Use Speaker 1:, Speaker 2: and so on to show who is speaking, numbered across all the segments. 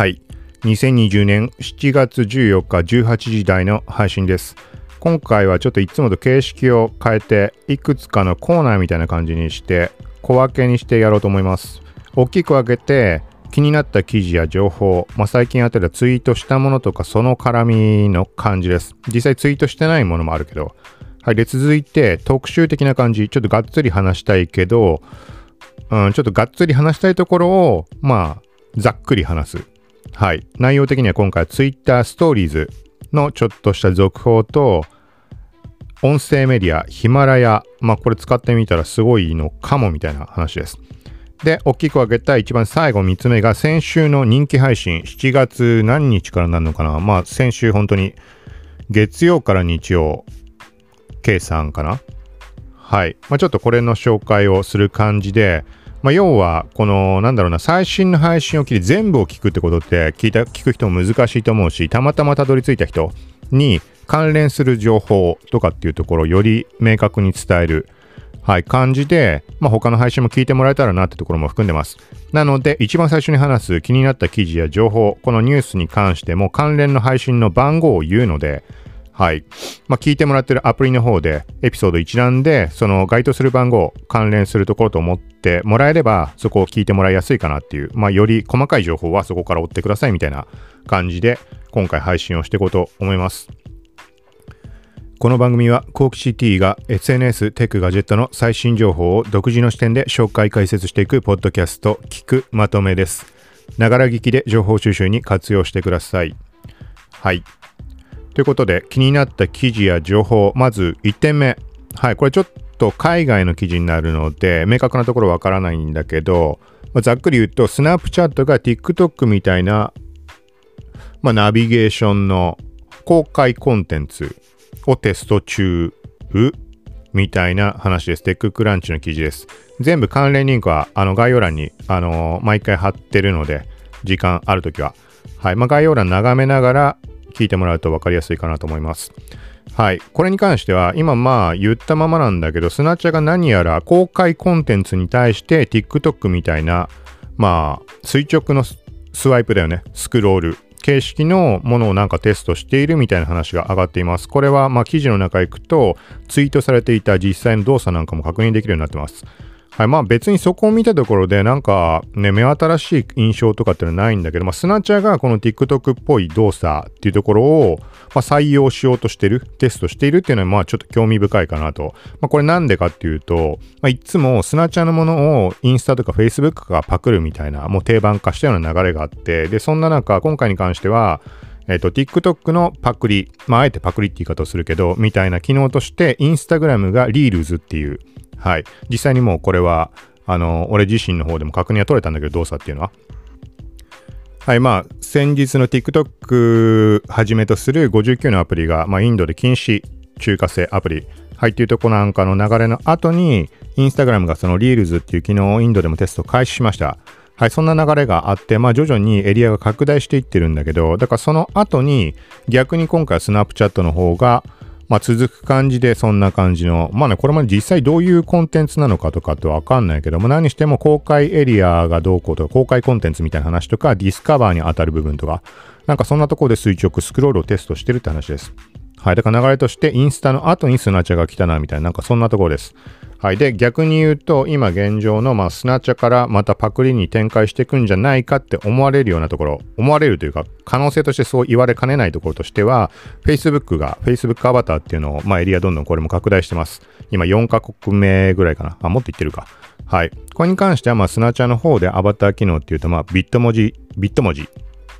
Speaker 1: はい。2020年7月14日18時台の配信です。今回はちょっといつもと形式を変えて、いくつかのコーナーみたいな感じにして、小分けにしてやろうと思います。大きく分けて、気になった記事や情報、まあ、最近あったらツイートしたものとかその絡みの感じです。実際ツイートしてないものもあるけど。はい。で、続いて特集的な感じ。ちょっとがっつり話したいけど、うん、ちょっとがっつり話したいところを、まあ、ざっくり話す。はい。内容的には今回 Twitter ストーリーズのちょっとした続報と、音声メディア、ヒマラヤ、まあこれ使ってみたらすごいのかもみたいな話です。で、大きく分けた一番最後3つ目が先週の人気配信、7月何日からなるのかなまあ先週本当に月曜から日曜計算かなはい。まあちょっとこれの紹介をする感じで、まあ、要は、この、なんだろうな、最新の配信を聞いて全部を聞くってことって、聞いた、聞く人も難しいと思うし、たまたまたどり着いた人に関連する情報とかっていうところをより明確に伝える、はい、感じで、まあ、他の配信も聞いてもらえたらなってところも含んでます。なので、一番最初に話す気になった記事や情報、このニュースに関しても関連の配信の番号を言うので、はい。まあ、聞いてもらってるアプリの方で、エピソード一覧で、その該当する番号、関連するところと思ってもらえれば、そこを聞いてもらいやすいかなっていう、まあ、より細かい情報はそこから追ってくださいみたいな感じで、今回配信をしていこうと思います。この番組は、コーキシティが SNS、テック、ガジェットの最新情報を独自の視点で紹介解説していくポッドキャスト、聞くまとめです。ながら聞きで情報収集に活用してください。はい。ということで、気になった記事や情報、まず1点目。はい、これちょっと海外の記事になるので、明確なところわからないんだけど、まあざっくり言うと、スナップチャットが TikTok みたいな、まあ、ナビゲーションの公開コンテンツをテスト中みたいな話です。テッククランチの記事です。全部関連リンクはあの概要欄に、あのー毎回貼ってるので、時間あるときは。はい。まあ、概要欄眺めながら聞いてもらうと分かりやすいかなと思います。はい。これに関しては、今まあ言ったままなんだけど、スナチャが何やら公開コンテンツに対して TikTok みたいな、まあ、垂直のスワイプだよね。スクロール。形式のものをなんかテストしているみたいな話が上がっています。これはまあ記事の中行くとツイートされていた実際の動作なんかも確認できるようになってます。はい、まあ別にそこを見たところでなんかね、目新しい印象とかってのはないんだけど、まあスナチャがこの TikTok っぽい動作っていうところを、まあ、採用しようとしてる、テストしているっていうのはまあちょっと興味深いかなと。まあこれなんでかっていうと、まあいつもスナチャのものをインスタとか Facebook がパクるみたいなもう定番化したような流れがあって、で、そんな中今回に関しては、えっ、と、TikTok のパクリ、まあ、あえてパクリって言い方をするけど、みたいな機能として、Instagram が Reels っていう、はい。実際にもうこれは、あの、俺自身の方でも確認は取れたんだけど、動作っていうのは。はい、まあ、先日の TikTok はじめとする59のアプリが、まあ、インドで禁止中華製アプリ、はい、っていうとこなんかの流れの後に、Instagram がその Reels っていう機能をインドでもテスト開始しました。はい、そんな流れがあって、まあ徐々にエリアが拡大していってるんだけど、だからその後に逆に今回スナップチャットの方が、まあ続く感じでそんな感じの、まあね、これまで実際どういうコンテンツなのかとかってわかんないけども、何しても公開エリアがどうこうとか、公開コンテンツみたいな話とか、ディスカバーに当たる部分とか、なんかそんなところで垂直スクロールをテストしてるって話です。はい。だから流れとしてインスタの後にスナチャが来たな、みたいな、なんかそんなところです。はい。で、逆に言うと、今現状の、まあ、スナチャからまたパクリに展開していくんじゃないかって思われるようなところ、思われるというか、可能性としてそう言われかねないところとしては、Facebook が、Facebook アバターっていうのを、まあ、エリアどんどんこれも拡大してます。今4カ国目ぐらいかな。あ、もっと言ってるか。はい。これに関しては、まあ、スナチャの方でアバター機能っていうと、まあ、ビット文字、ビット文字。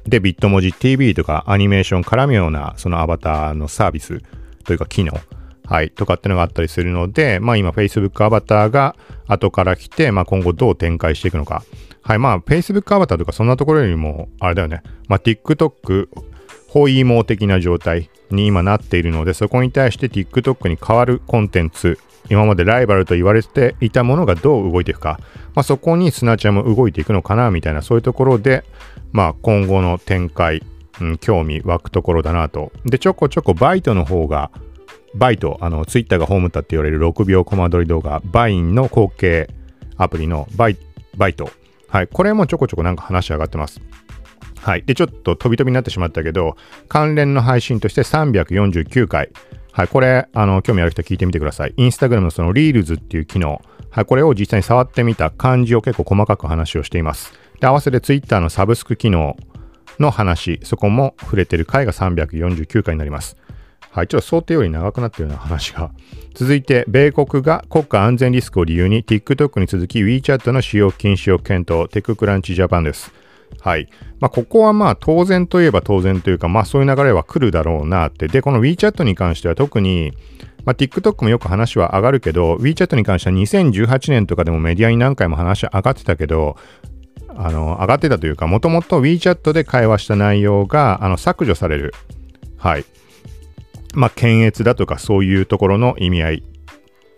Speaker 1: で、ビット文字 TV とかアニメーション絡むような、そのアバターのサービスというか機能。はい。とかってのがあったりするので、まあ今 Facebook アバターが後から来て、まあ今後どう展開していくのか。はい。まあ Facebook アバターとかそんなところよりも、あれだよね。まあ TikTok、ホイーモ的な状態に今なっているので、そこに対して TikTok に変わるコンテンツ、今までライバルと言われていたものがどう動いていくか。まあそこにスナチャも動いていくのかな、みたいな、そういうところで、まあ今後の展開、うん、興味湧くところだなと。で、ちょこちょこバイトの方が、バイト、あの、ツイッターが葬ったって言われる6秒コマ撮り動画、バインの後継アプリのバイバイト。はい。これもちょこちょこなんか話し上がってます。はい。で、ちょっと飛び飛びになってしまったけど、関連の配信として349回。はい。これ、あの、興味ある人聞いてみてください。インスタグラムのそのリールズっていう機能。はい。これを実際に触ってみた感じを結構細かく話をしています。で、合わせて Twitter のサブスク機能の話、そこも触れてる回が349回になります。はい。ちょっと想定より長くなってるような話が。続いて、米国が国家安全リスクを理由に TikTok に続き WeChat の使用禁止を検討。 TechCrunch Japan です。はい。まあ、ここはまあ当然といえば当然というか、まあそういう流れは来るだろうなって。で、この WeChat に関しては特に、まあ、TikTok もよく話は上がるけど、WeChat に関しては2018年とかでもメディアに何回も話上がってたけど、あの、上がってたというか、もともと WeChat で会話した内容が、あの、削除される。はい。まあ、検閲だとかそういうところの意味合い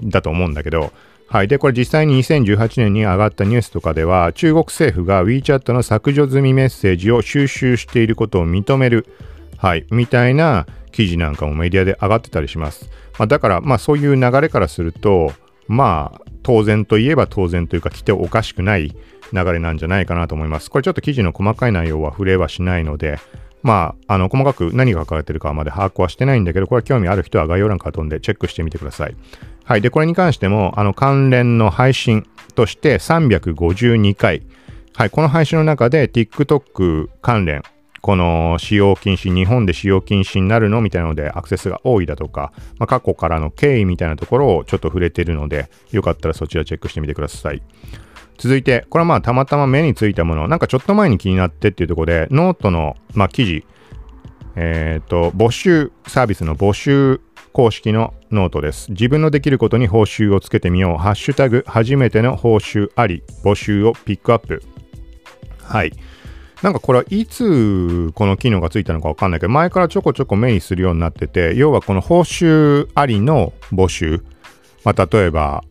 Speaker 1: だと思うんだけど、はい。で、これ実際に2018年に上がったニュースとかでは、中国政府が WeChat の削除済みメッセージを収集していることを認める、はい。みたいな記事なんかもメディアで上がってたりします。まあ、だから、まあそういう流れからすると、まあ当然といえば当然というか来ておかしくない流れなんじゃないかなと思います。これちょっと記事の細かい内容は触れはしないので、まあ、あの、細かく何が書かれてるかまで把握はしてないんだけど、これ興味ある人は概要欄から飛んでチェックしてみてください。はい。で、これに関しても、あの、関連の配信として352回。はい。この配信の中で TikTok 関連、この使用禁止、日本で使用禁止になるのみたいなのでアクセスが多いだとか、まあ、過去からの経緯みたいなところをちょっと触れてるので、よかったらそちらチェックしてみてください。続いて、これはまあたまたま目についたもの、なんかちょっと前に気になってっていうところで、ノートの、まあ、記事、えっ、ー、と、募集、サービスの募集公式のノートです。自分のできることに報酬をつけてみよう。ハッシュタグ、初めての報酬あり、募集をピックアップ。はい。なんかこれはいつこの機能がついたのかわかんないけど、前からちょこちょこ目にするようになってて、要はこの報酬ありの募集。まあ、例えば、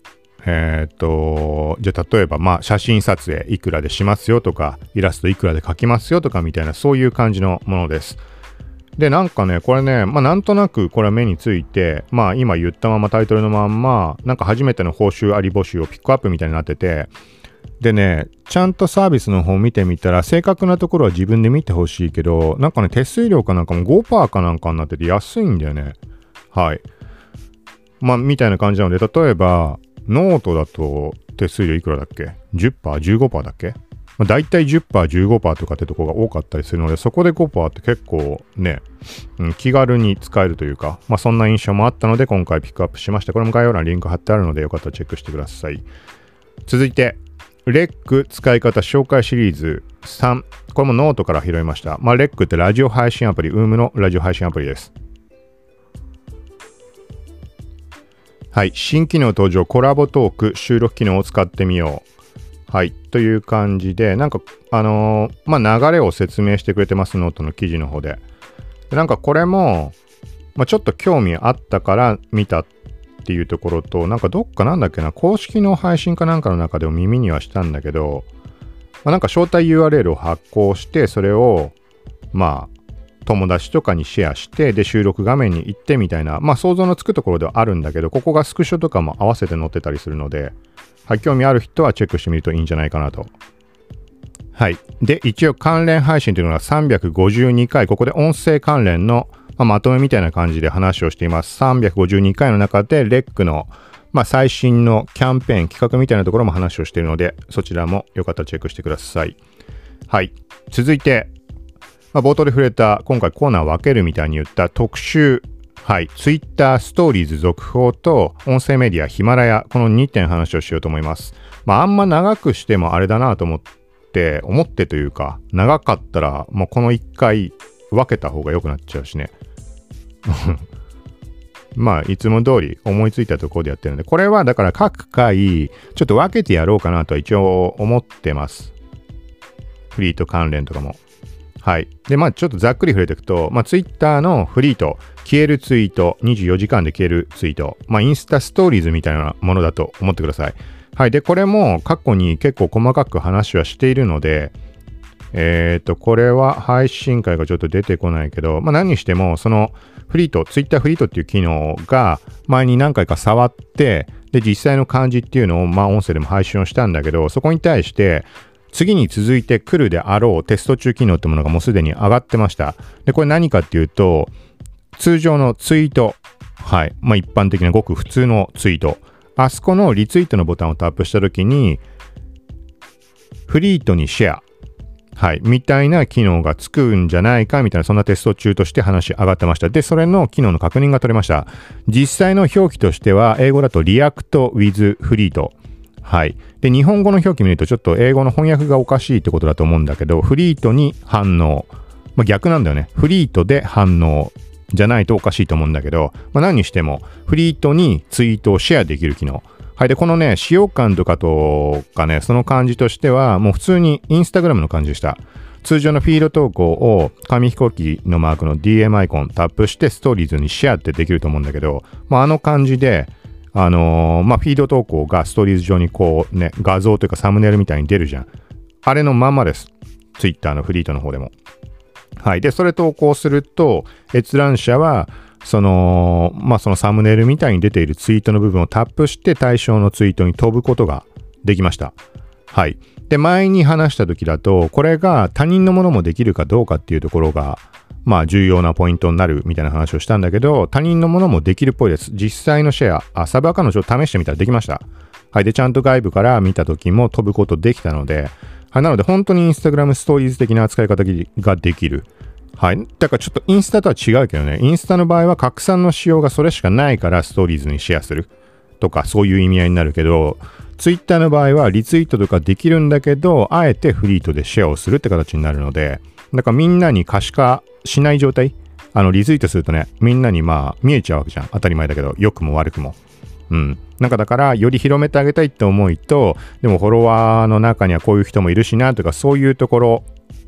Speaker 1: えっ、と、じゃあ例えば、まあ、写真撮影いくらでしますよとか、イラストいくらで描きますよとかみたいな、そういう感じのものです。で、なんかね、これね、まあ、なんとなくこれは目について、まあ、今言ったままタイトルのまんま、なんか初めての報酬あり募集をピックアップみたいになってて、でね、ちゃんとサービスの方見てみたら、正確なところは自分で見てほしいけど、なんかね、手数料かなんかも5%かなんかになってて安いんだよね。はい。まあ、みたいな感じなので、例えば、ノートだと手数料いくらだっけ ?10%、15%だっけ？まあ、大体10%、15%とかってとこが多かったりするので、そこで5%って結構ね、うん、気軽に使えるというか、まあそんな印象もあったので今回ピックアップしました。これも概要欄にリンク貼ってあるのでよかったらチェックしてください。続いて、 REC 使い方紹介シリーズ3。これもノートから拾いました。まあ、 REC ってラジオ配信アプリ、UM のラジオ配信アプリです。はい。新機能登場、コラボトーク、収録機能を使ってみよう。はい。という感じで、なんか、あのー、まあ、流れを説明してくれてます、ノートの記事の方で。でなんかこれも、まあ、ちょっと興味あったから見たっていうところと、なんかどっかなんだっけな、公式の配信かなんかの中でも耳にはしたんだけど、まあ、なんか招待 URL を発行して、それを、まあ、友達とかにシェアして、で、収録画面に行ってみたいな、まあ想像のつくところではあるんだけど、ここがスクショとかも合わせて載ってたりするので、はい、興味ある人はチェックしてみるといいんじゃないかなと。はい。で、一応関連配信というのが352回、ここで音声関連の、まあ、まとめみたいな感じで話をしています。352回の中で、レックの、まあ、最新のキャンペーン、企画みたいなところも話をしているので、そちらもよかったらチェックしてください。はい。続いて、まあ、冒頭で触れた、今回コーナー分けるみたいに言った特集、はい、Twitter ストーリーズ続報と音声メディアヒマラヤ、この2点話をしようと思います。まあ、あんま長くしてもあれだなと思って、思ってというか、長かったら、もうこの1回分けた方が良くなっちゃうしね。まあ、いつも通り思いついたところでやってるんで、これはだから各回、ちょっと分けてやろうかなとは一応思ってます。フリート関連とかも。はい。で、まあちょっとざっくり触れていくと、まあ Twitter のフリート、消えるツイート、24時間で消えるツイート、まあインスタストーリーズみたいなものだと思ってください。はい。で、これも過去に結構細かく話はしているので、えっ、ー、と、これは配信会がちょっと出てこないけど、まあ何にしても、そのフリート、Twitter フリートっていう機能が前に何回か触って、で、実際の感じっていうのを、まあ音声でも配信をしたんだけど、そこに対して、次に続いてくるであろうテスト中機能ってものがもうすでに上がってました。で、これ何かっていうと、通常のツイート、はい。まあ一般的なごく普通のツイート。あそこのリツイートのボタンをタップしたときに、フリートにシェア、はい、みたいな機能がつくんじゃないかみたいな、そんなテスト中として話上がってました。で、それの機能の確認が取れました。実際の表記としては、英語だと React with フリート。はい。で、日本語の表記見るとちょっと英語の翻訳がおかしいってことだと思うんだけど、フリートに反応。まあ、逆なんだよね。フリートで反応じゃないとおかしいと思うんだけど、まあ、何にしても、フリートにツイートをシェアできる機能。はい。で、このね、使用感とかとかね、その感じとしては、もう普通にインスタグラムの感じでした。通常のフィード投稿を紙飛行機のマークの DM アイコンタップしてストーリーズにシェアってできると思うんだけど、まあ、あの感じで、あのー、まあ、フィード投稿がストーリーズ上にこうね、画像というかサムネイルみたいに出るじゃん。あれのまんまです。Twitter のフリートの方でも。はい。で、それ投稿すると、閲覧者は、その、まあ、そのサムネイルみたいに出ているツイートの部分をタップして対象のツイートに飛ぶことができました。はい。で、前に話した時だと、これが他人のものもできるかどうかっていうところが、まあ重要なポイントになるみたいな話をしたんだけど、他人のものもできるっぽいです。実際のシェア、あサブアカウントを試してみたらできました。はい。で、ちゃんと外部から見た時も飛ぶことできたので、はい。なので本当にインスタグラムストーリーズ的な扱い方ができる。はい。だからちょっとインスタとは違うけどね、インスタの場合は拡散の仕様がそれしかないからストーリーズにシェアするとかそういう意味合いになるけど、ツイッターの場合はリツイートとかできるんだけど、あえてフリートでシェアをするって形になるので、だからみんなに可視化しない状態、あのリツイートするとね、みんなにまあ見えちゃうわけじゃん。当たり前だけど、良くも悪くも。うん。なんかだから、より広めてあげたいって思いと、でもフォロワーの中にはこういう人もいるしなとか、そういうところ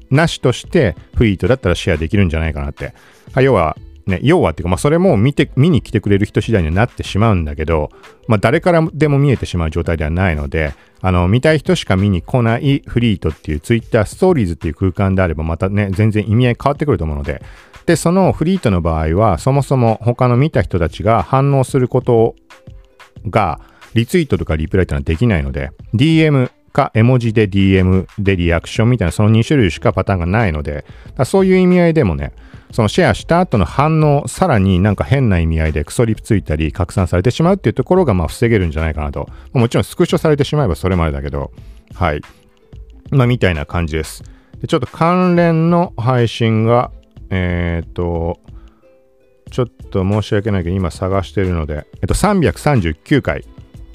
Speaker 1: なしとしてフィートだったらシェアできるんじゃないかなって。要は、ね、要はっていうか、まあ、それも見て、見に来てくれる人次第にはなってしまうんだけど、まあ、誰からでも見えてしまう状態ではないので、あの、見たい人しか見に来ないフリートっていう Twitter ストーリーズっていう空間であれば、またね、全然意味合い変わってくると思うので、で、そのフリートの場合は、そもそも他の見た人たちが反応することが、リツイートとかリプライってのはできないので、DM か絵文字で DM でリアクションみたいなその2種類しかパターンがないので、そういう意味合いでもね、そのシェアした後の反応、さらになんか変な意味合いでクソリプついたり拡散されてしまうっていうところがまあ防げるんじゃないかなと。もちろんスクショされてしまえばそれまでだけど、はい。まあみたいな感じです。でちょっと関連の配信が、えっ、ー、と、ちょっと申し訳ないけど今探してるので、えっと339回。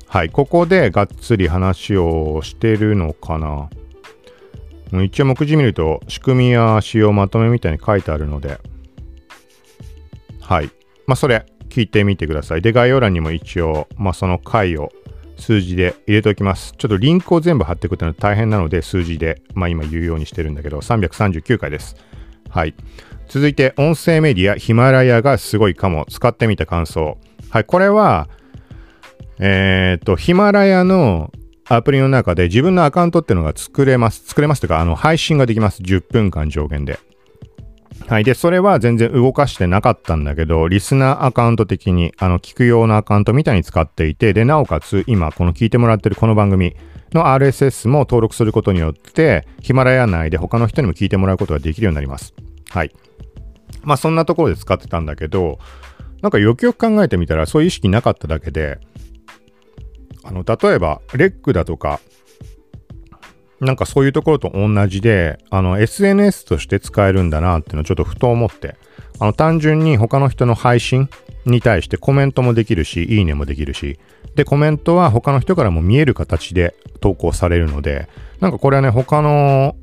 Speaker 1: はい、ここでがっつり話をしてるのかな。一応目次見ると仕組みや仕様まとめみたいに書いてあるので、はい。まあ、それ聞いてみてください。で、概要欄にも一応、まあ、その回を数字で入れておきます。ちょっとリンクを全部貼っていくっていうのは大変なので、数字で、まあ、今言うようにしてるんだけど、339回です。はい。続いて、音声メディア、ヒマラヤがすごいかも。使ってみた感想。はい。これは、えっ、と、ヒマラヤのアプリの中で自分のアカウントっていうのが作れます。作れますというか、あの、配信ができます。10分間上限で。はい。で、それは全然動かしてなかったんだけど、リスナーアカウント的に、あの、聞く用のアカウントみたいに使っていて、で、なおかつ、今、この聞いてもらってるこの番組の RSS も登録することによって、ヒマラヤ内で他の人にも聞いてもらうことができるようになります。はい。まあ、そんなところで使ってたんだけど、なんかよくよく考えてみたら、そういう意識なかっただけで、あの、例えば、レックだとか、なんかそういうところと同じで、あの、SNS として使えるんだなっていうのをちょっとふと思って、あの、単純に他の人の配信に対してコメントもできるし、いいねもできるし、で、コメントは他の人からも見える形で投稿されるので、なんかこれはね、他の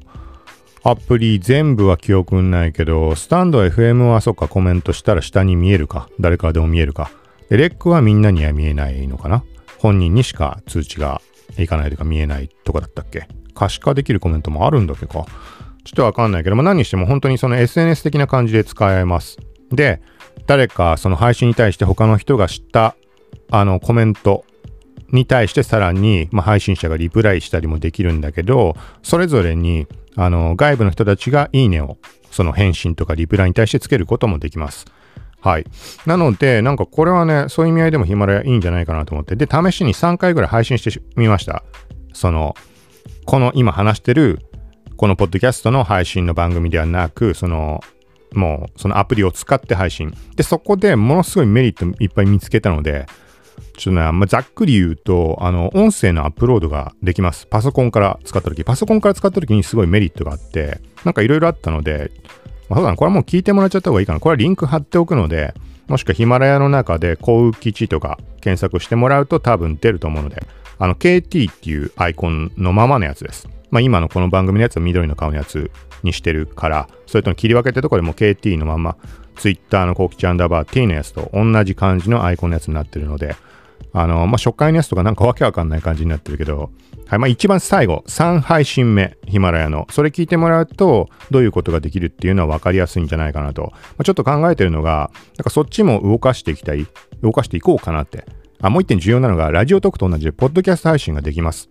Speaker 1: アプリ全部は記憶ないけど、スタンド FM はそっかコメントしたら下に見えるか、誰からでも見えるか。で、レックはみんなには見えないのかな。本人にしか通知がいかないとか見えないとかだったっけ？可視化できるコメントもあるんだっけか？ちょっとわかんないけど、まあ、何にしても本当にその SNS 的な感じで使えます。で、誰かその配信に対して他の人が知ったあのコメントに対してさらに、まあ、配信者がリプライしたりもできるんだけど、それぞれにあの外部の人たちがいいねをその返信とかリプライに対してつけることもできます。はい。なので、なんかこれはね、そういう意味合いでもヒマラヤいいんじゃないかなと思って、で、試しに3回ぐらい配信してみました。その、この今話してる、このポッドキャストの配信の番組ではなく、その、もうそのアプリを使って配信。で、そこでものすごいメリットいっぱい見つけたので、ちょっとね、まあ、ざっくり言うと、あの、音声のアップロードができます。パソコンから使った時。パソコンから使った時にすごいメリットがあって、なんかいろいろあったので、まあ、そうだな、これはもう聞いてもらっちゃった方がいいかな。これはリンク貼っておくので、もしくはヒマラヤの中で幸運基地とか検索してもらうと多分出ると思うので、あの KT っていうアイコンのままのやつです。まあ今のこの番組のやつは緑の顔のやつにしてるから、それとの切り分けてところでも KT のまま、Twitter のコキチアンダーバー T のやつと同じ感じのアイコンのやつになってるので、あの、まあ、初回のやつとかなんかわけわかんない感じになってるけど、はい、まあ、一番最後、3配信目、ヒマラヤの。それ聞いてもらうと、どういうことができるっていうのは分かりやすいんじゃないかなと。まあ、ちょっと考えてるのが、なんかそっちも動かしていきたい。動かしていこうかなって。あ、もう一点重要なのが、ラジオトークと同じで、ポッドキャスト配信ができます。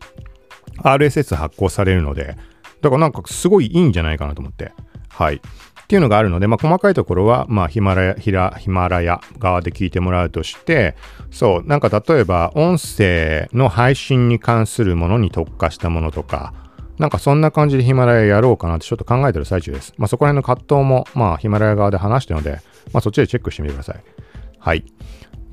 Speaker 1: RSS 発行されるので、だからなんかすごいいいんじゃないかなと思って。はい。っていうのがあるので、まあ、細かいところは、まあ、ヒマラヤ、ヒラ、ヒマラヤ側で聞いてもらうとして、そう、なんか例えば、音声の配信に関するものに特化したものとか、なんかそんな感じでヒマラヤやろうかなってちょっと考えてる最中です。まあ、そこら辺の葛藤も、まあ、ヒマラヤ側で話してので、まあ、そっちでチェックしてみてください。はい。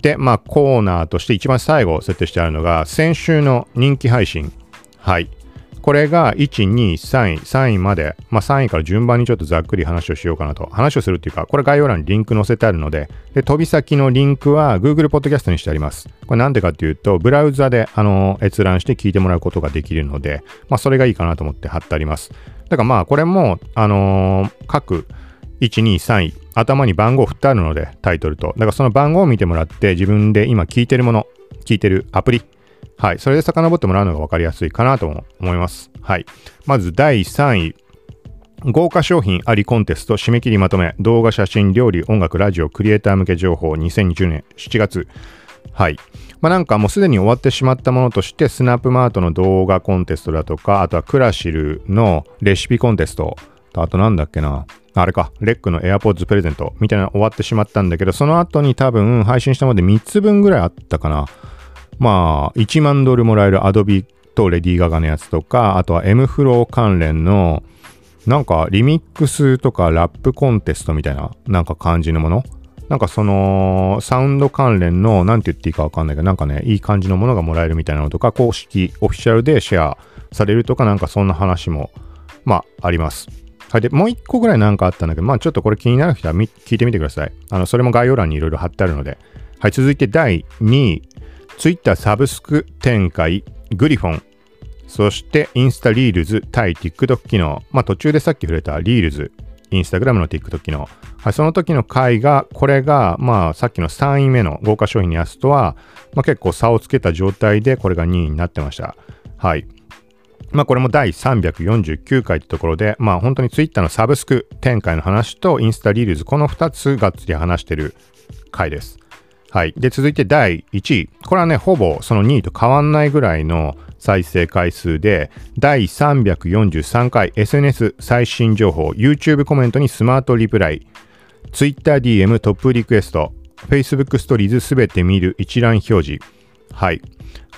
Speaker 1: で、まあ、コーナーとして一番最後設定してあるのが、先週の人気配信。はい。これが1、2、3位、3位まで、まあ3位から順番にちょっとざっくり話をしようかなと。話をするっていうか、これ概要欄にリンク載せてあるので、で、飛び先のリンクは Google Podcast にしてあります。これなんでかっていうと、ブラウザで、あの、閲覧して聞いてもらうことができるので、まあそれがいいかなと思って貼ってあります。だからまあこれも、あのー、各1、2、3位、頭に番号振ってあるので、タイトルと。だからその番号を見てもらって、自分で今聞いてるもの、聞いてるアプリ、はい。それで遡ってもらうのが分かりやすいかなと思います。はい。まず第3位。豪華商品ありコンテスト締め切りまとめ動画写真料理音楽ラジオクリエイター向け情報2020年7月はいまあなんかもうすでに終わってしまったものとしてスナップマートの動画コンテストだとかあとはクラシルのレシピコンテストあとなんだっけなあれか、レックの AirPods プレゼントみたいなの終わってしまったんだけど、その後に多分配信したもので3つ分ぐらいあったかな。まあ、1万ドルもらえる Adobe とレディー・ガガのやつとか、あとは M フロー関連の、なんかリミックスとかラップコンテストみたいな、なんか感じのもの。なんかその、サウンド関連の、なんて言っていいかわかんないけど、なんかね、いい感じのものがもらえるみたいなのとか、公式、オフィシャルでシェアされるとか、なんかそんな話も、まあ、あります。はい。で、もう一個ぐらいなんかあったんだけど、まあちょっとこれ気になる人は聞いてみてください。あの、それも概要欄にいろいろ貼ってあるので。はい。続いて第2位。Twitter サブスク展開、グリフォン、そしてインスタリールズ対 TikTok 機能、まあ途中でさっき触れたリールズ、インスタグラムの TikTok 機能、はい、その時の回が、これが、まあさっきの3位目の豪華商品のやつとは、まあ結構差をつけた状態でこれが2位になってました。はい。まあこれも第349回ってところで、まあ本当に Twitter のサブスク展開の話とインスタリールズ、この2つがっつり話してる回です。はい。で、続いて第1位。これはね、ほぼその2位と変わんないぐらいの再生回数で、第343回 SNS 最新情報、YouTube コメントにスマートリプライ、TwitterDM トップリクエスト、Facebook ストーリーズすべて見る一覧表示。はい。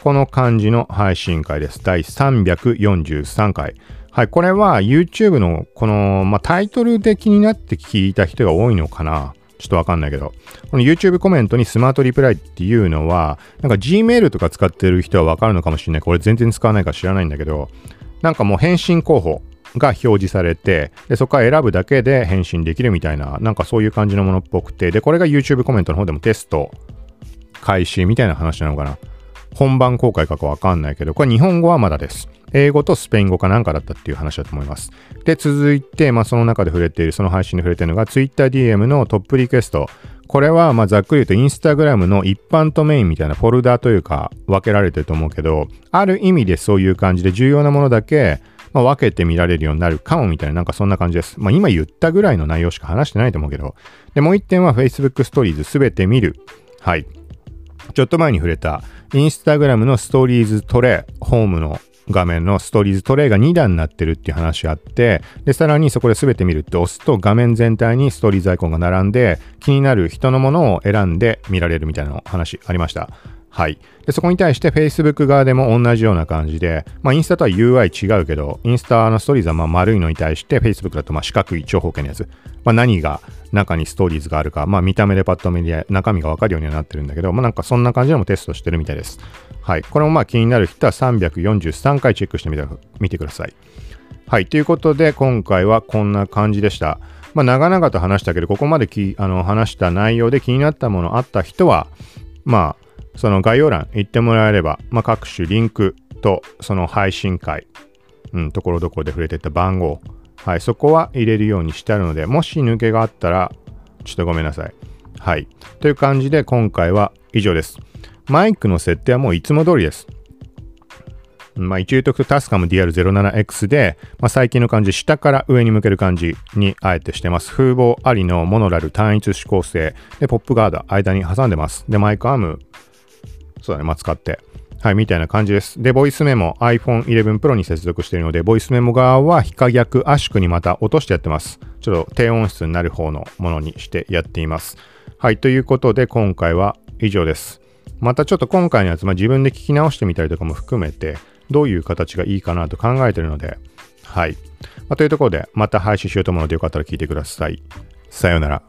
Speaker 1: この感じの配信会です。第343回。はい。これは YouTube のこの、まあ、タイトルで気になって聞いた人が多いのかな。ちょっとわかんないけど、この YouTube コメントにスマートリプライっていうのは、なんか Gmail とか使ってる人はわかるのかもしれない。これ全然使わないか知らないんだけど、なんかもう返信候補が表示されて、で、そこから選ぶだけで返信できるみたいな、なんかそういう感じのものっぽくて、で、これが YouTube コメントの方でもテスト開始みたいな話なのかな。本番公開かかわかんないけど、これ日本語はまだです。英語とスペイン語かなんかだったっていう話だと思います。で、続いて、まあ、その中で触れている、その配信で触れているのが TwitterDM のトップリクエスト。これは、まあざっくり言うと、Instagram の一般とメインみたいなフォルダというか、分けられてると思うけど、ある意味でそういう感じで重要なものだけ、まあ、分けて見られるようになるかもみたいな、なんかそんな感じです。まあ、今言ったぐらいの内容しか話してないと思うけど。で、もう一点は Facebook ストーリーズすべて見る。はい。ちょっと前に触れた、インスタグラムのストーリーズトレイ、ホームの画面のストーリーズトレイが2段になってるっていう話あって、で、さらにそこで全て見るって押すと画面全体にストーリーズアイコンが並んで、気になる人のものを選んで見られるみたいな話ありました。はい。で、そこに対して Facebook 側でも同じような感じで、まあ、インスタとは UI 違うけど、インスタのストーリーズはま丸いのに対して Facebook だとまあ四角い長方形のやつ。まあ、何が中にストーリーズがあるか、まあ、見た目でパッと見で中身がわかるようにはなってるんだけど、まあ、なんかそんな感じでもテストしてるみたいです。はい。これもまあ気になる人は343回チェックしてみてみてください。はい。ということで、今回はこんな感じでした。まあ、長々と話したけど、ここまできあの話した内容で気になったものあった人は、まあ、その概要欄行ってもらえれば、まあ、各種リンクとその配信会、うん、ところどころで触れてた番号、はい、そこは入れるようにしてあるので、もし抜けがあったら、ちょっとごめんなさい。はい。という感じで今回は以上です。マイクの設定はもういつも通りです。まあ、一応言うとタスカム DR07X で、まあ、最近の感じ、下から上に向ける感じにあえてしてます。風貌ありのモノラル単一指向性。で、ポップガード間に挟んでます。で、マイクアームそうだね、まあ、使って。はい、みたいな感じです。で、ボイスメモ iPhone 11 Pro に接続しているので、ボイスメモ側は非可逆圧縮にまた落としてやってます。ちょっと低音質になる方のものにしてやっています。はい、ということで今回は以上です。またちょっと今回のやつ、まあ、自分で聞き直してみたりとかも含めて、どういう形がいいかなと考えてるので、はい。まあ、というところで、また配信しようと思うのでよかったら聞いてください。さようなら。